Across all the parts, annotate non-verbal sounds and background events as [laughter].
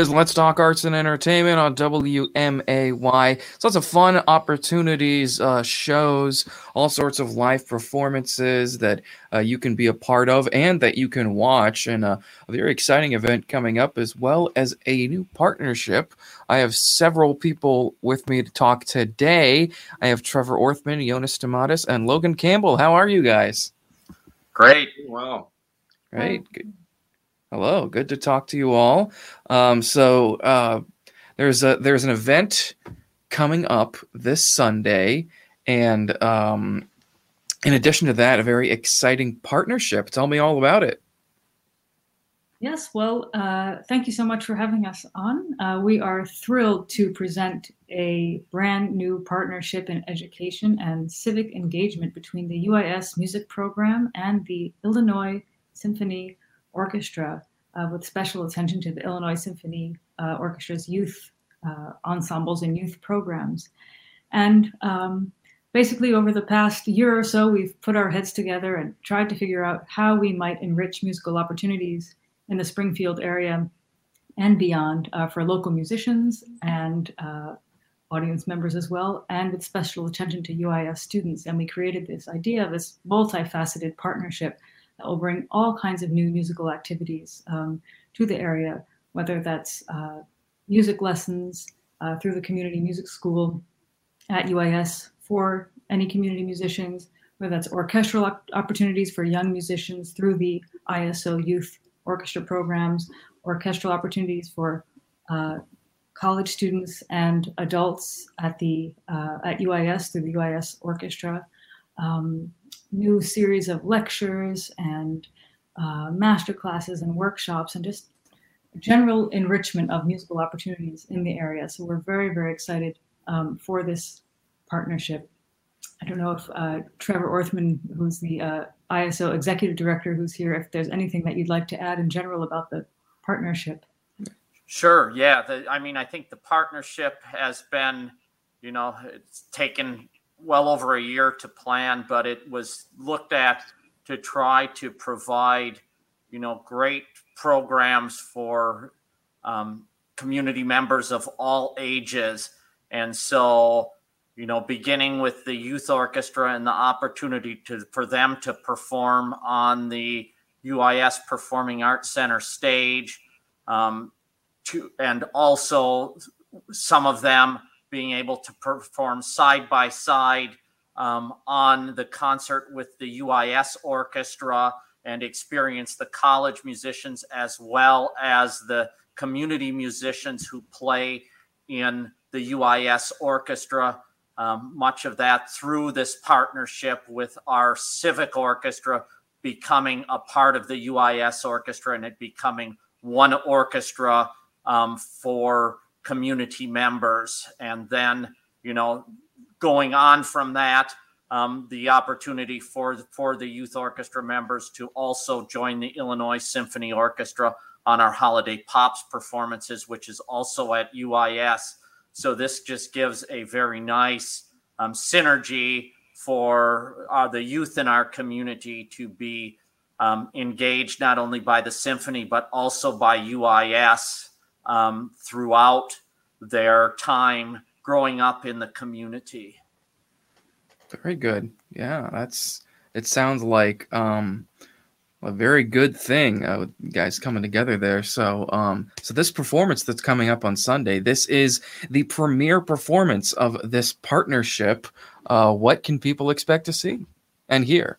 is Let's Talk Arts and Entertainment on WMAY. So lots of fun opportunities, uh, shows, all sorts of live performances that uh, you can be a part of and that you can watch, and uh, a very exciting event coming up, as well as a new partnership. I have several people with me to talk today. I have Trevor Orthman, Jonas Tomatis, and Logan Campbell. How are you guys? Great. Well, Great. Good. Hello, good to talk to you all. Um, so uh, there's a there's an event coming up this Sunday, and um, in addition to that, a very exciting partnership. Tell me all about it. Yes, well, uh, thank you so much for having us on. Uh, we are thrilled to present a brand new partnership in education and civic engagement between the UIS music program and the Illinois Symphony Orchestra, uh, with special attention to the Illinois Symphony uh, Orchestra's youth uh, ensembles and youth programs. And um, basically, over the past year or so, we've put our heads together and tried to figure out how we might enrich musical opportunities in the Springfield area and beyond uh, for local musicians and uh, audience members as well, and with special attention to UIS students. And we created this idea of this multifaceted partnership that will bring all kinds of new musical activities um, to the area, whether that's uh, music lessons uh, through the community music school at UIS for any community musicians, whether that's orchestral opportunities for young musicians through the ISO youth orchestra programs, orchestral opportunities for uh, college students and adults at the uh, at UIS through the UIS orchestra, um, new series of lectures and uh, master classes and workshops and just general enrichment of musical opportunities in the area. So we're very, very excited um, for this partnership. I don't know if uh, Trevor Orthman, who's the uh, ISO executive director, who's here, if there's anything that you'd like to add in general about the partnership. Sure. Yeah. The, I mean, I think the partnership has been, you know, it's taken well over a year to plan, but it was looked at to try to provide, you know, great programs for um, community members of all ages. And so, you know, beginning with the youth orchestra and the opportunity to for them to perform on the UIS Performing Arts Center stage, um, to and also some of them being able to perform side by side um, on the concert with the UIS orchestra and experience the college musicians as well as the community musicians who play in the UIS orchestra. Um, much of that through this partnership with our civic orchestra becoming a part of the UIS orchestra and it becoming one orchestra um, for community members. And then, you know, going on from that, um, the opportunity for for the youth orchestra members to also join the Illinois Symphony Orchestra on our holiday pops performances, which is also at UIS. So this just gives a very nice um, synergy for uh, the youth in our community to be um, engaged not only by the symphony but also by UIS um, throughout their time growing up in the community. Very good. Yeah, that's it. Sounds like um, a very good thing. Uh, guys coming together there. So, um, so this performance that's coming up on Sunday, this is the premiere performance of this partnership. Uh, what can people expect to see and hear?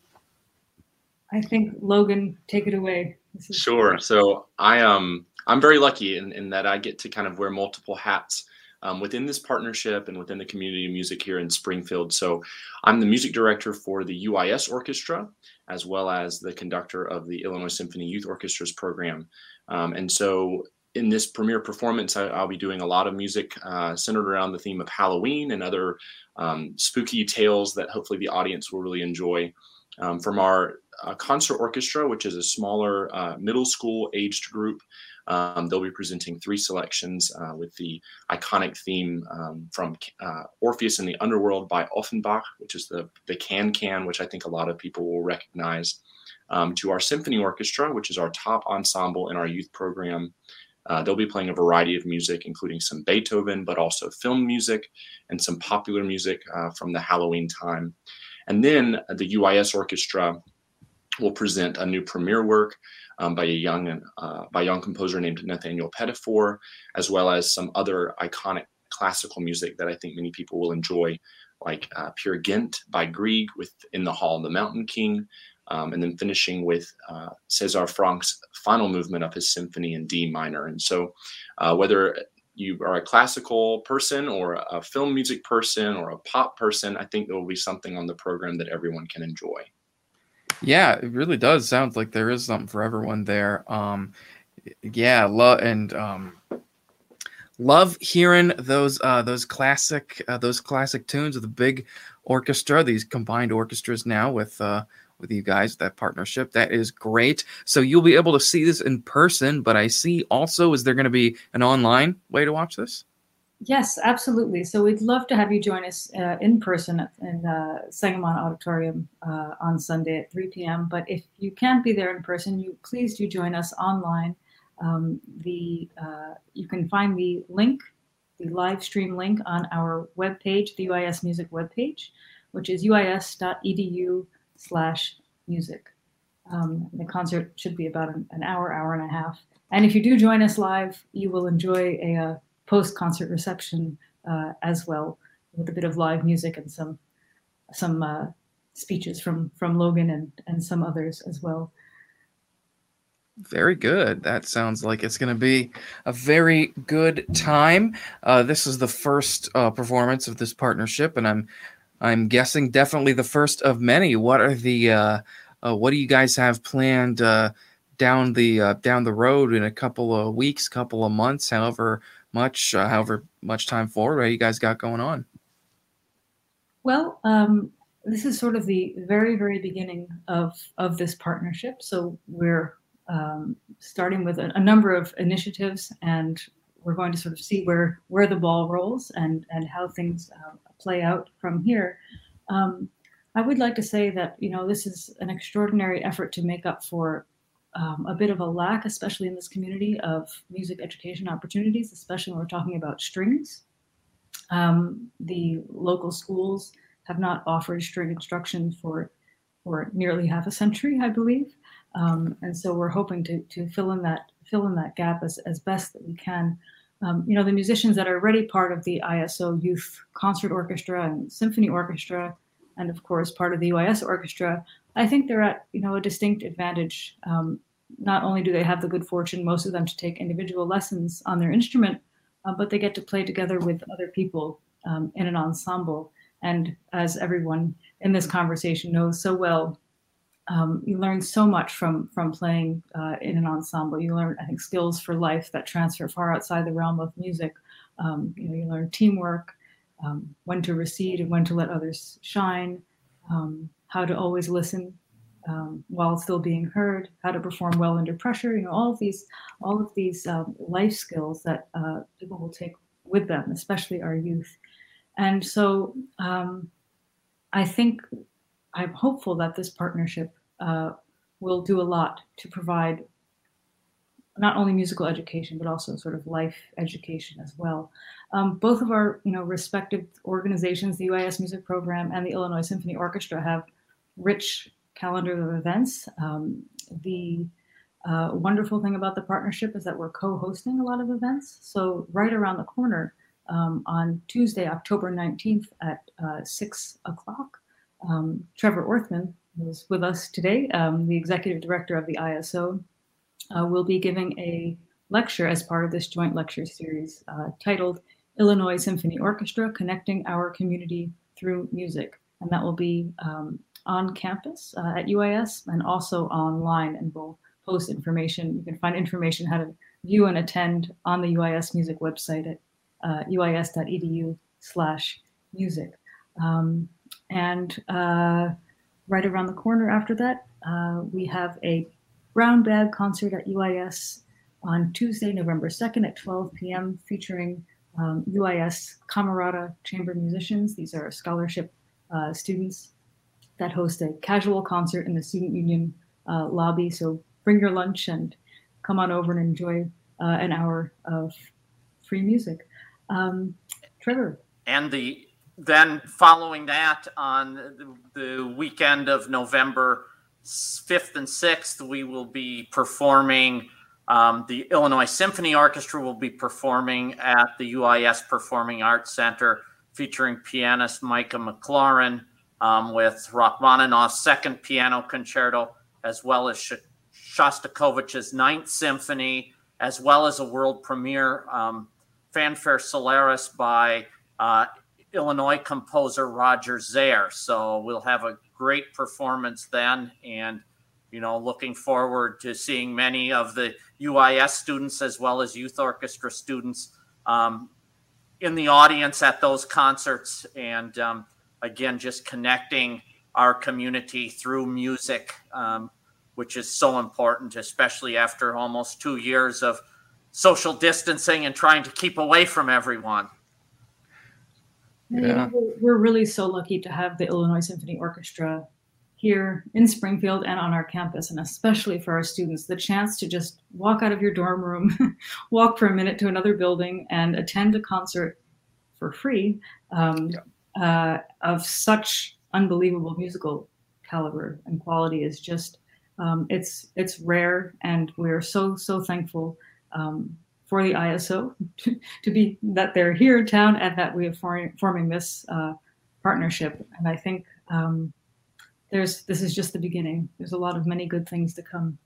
I think Logan, take it away. Sure. So I um I'm very lucky in, in that I get to kind of wear multiple hats um, within this partnership and within the community of music here in Springfield. So I'm the music director for the UIS Orchestra, as well as the conductor of the Illinois Symphony Youth Orchestra's program. Um, and so in this premiere performance, I, will be doing a lot of music uh, centered around the theme of Halloween and other um, spooky tales that hopefully the audience will really enjoy. Um, from our uh, concert orchestra, which is a smaller uh, middle school aged group um, they'll be presenting three selections uh, with the iconic theme um, from uh, Orpheus in the Underworld by Offenbach, which is the, the can can, which I think a lot of people will recognize, um, to our symphony orchestra, which is our top ensemble in our youth program. Uh, they'll be playing a variety of music, including some Beethoven, but also film music and some popular music uh, from the Halloween time. And then the UIS Orchestra will present a new premiere work um, by a young uh, by a young composer named Nathaniel Pettifor, as well as some other iconic classical music that I think many people will enjoy, like uh, Peer Gynt by Grieg with In the Hall of the Mountain King, um, and then finishing with uh, César Franck's final movement of his symphony in D minor. And so, uh, whether you are a classical person or a film music person or a pop person, I think there will be something on the program that everyone can enjoy. Yeah, it really does. Sounds like there is something for everyone there. Um, yeah, love and um, love hearing those uh, those classic uh, those classic tunes of the big orchestra. These combined orchestras now with uh, with you guys that partnership that is great. So you'll be able to see this in person. But I see also is there going to be an online way to watch this? Yes, absolutely. So we'd love to have you join us uh, in person in the Sangamon Auditorium uh, on Sunday at 3 p.m. But if you can't be there in person, you please do join us online. Um, the uh, you can find the link, the live stream link on our webpage, the UIS Music webpage, which is uis.edu/slash music. Um, the concert should be about an, an, hour, hour and a half. And if you do join us live, you will enjoy a, a uh, post-concert reception uh, as well, with a bit of live music and some some uh, speeches from from Logan and and some others as well. Very good. That sounds like it's going to be a very good time. Uh, this is the first uh, performance of this partnership, and I'm I'm guessing definitely the first of many. What are the uh, uh what do you guys have planned down the uh, down the road in a couple of weeks, couple of months, however much, however much time forward? You guys got going on? Well, um, this is sort of the very very beginning of of this partnership. So we're um, starting with a, a, number of initiatives, and we're going to sort of see where where the ball rolls and and how things uh, play out from here. Um, I would like to say that you know this is an extraordinary effort to make up for um, a bit of a lack, especially in this community, of music education opportunities, especially when we're talking about strings. Um, the local schools have not offered string instruction for for nearly half a century, I believe. Um, and so we're hoping to, to fill in that fill in that gap as, as best that we can. Um, you know, the musicians that are already part of the ISO Youth Concert Orchestra and Symphony Orchestra, and of course part of the UIS Orchestra, I think they're at you know a distinct advantage. Um, not only do they have the good fortune, most of them, to take individual lessons on their instrument, uh, but they get to play together with other people um, in an ensemble. And as everyone in this conversation knows so well, um, you learn so much from from playing uh, in an ensemble. You learn, I think, skills for life that transfer far outside the realm of music. Um, you know, you learn teamwork, um, when to recede and when to let others shine, um, how to always listen um, while still being heard, how to perform well under pressure. You know, all of these all of these um, life skills that uh, people will take with them, especially our youth. And so, I think I'm hopeful that this partnership uh, will do a lot to provide not only musical education but also sort of life education as well. Um, both of our you know respective organizations, the UIS Music Program and the Illinois Symphony Orchestra, have rich calendar of events. Um, the uh, wonderful thing about the partnership is that we're co-hosting a lot of events. So right around the corner um, on Tuesday, October 19th at uh, six o'clock, um, Trevor Orthman, who's with us today, um, the executive director of the ISO, uh, will be giving a lecture as part of this joint lecture series uh, titled Illinois Symphony Orchestra Connecting Our Community Through Music. And that will be um, on campus uh, at UIS and also online. And we'll post information. You can find information how to view and attend on the UIS music website at uh, uis.edu slash music. Um, and uh, right around the corner after that, uh, we have a brown bag concert at UIS on Tuesday, November 2nd at 12 p.m., featuring um, UIS Camerata Chamber musicians. These are scholarship uh, students that host a casual concert in the Student Union uh, lobby. So bring your lunch and come on over and enjoy uh, an hour of free music. Um, Trevor. And the then following that on the, weekend of November 5th and 6th, we will be performing. Um, the Illinois Symphony Orchestra will be performing at the UIS Performing Arts Center, featuring pianist Micah McLaurin um, with Rachmaninoff's Second Piano Concerto, as well as Shostakovich's Ninth Symphony, as well as a world premiere um, fanfare Solaris by uh, Illinois composer Roger Zare. So we'll have a great performance then, and you know, looking forward to seeing many of the UIS students as well as youth orchestra students um, in the audience at those concerts, and um, again, just connecting our community through music, um, which is so important, especially after almost two years of social distancing and trying to keep away from everyone. Yeah. We're really so lucky to have the Illinois Symphony Orchestra here in Springfield and on our campus, and especially for our students, the chance to just walk out of your dorm room, [laughs] walk for a minute to another building, and attend a concert for free um, yeah. Uh, of such unbelievable musical caliber and quality is just um, it's it's rare, and we're so so thankful um, for the ISO to, [laughs] to, be that they're here in town and that we are forming, forming this uh, partnership. And I think um, there's this is just the beginning. There's a lot of many good things to come.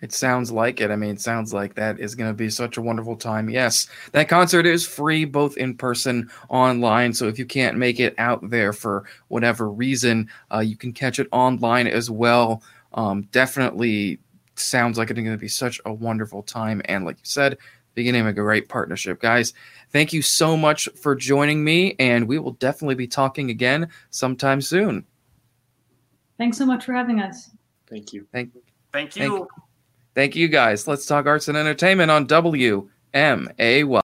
It sounds like it. I mean, it sounds like that is going to be such a wonderful time. Yes, that concert is free, both in person, online. So if you can't make it out there for whatever reason, uh, you can catch it online as well. Um, definitely sounds like it's going to be such a wonderful time. And like you said, beginning of a great partnership. Guys, thank you so much for joining me, and we will definitely be talking again sometime soon. Thanks so much for having us. Thank you. Thank, thank you. Thank, thank you, guys. Let's talk arts and entertainment on WMAY.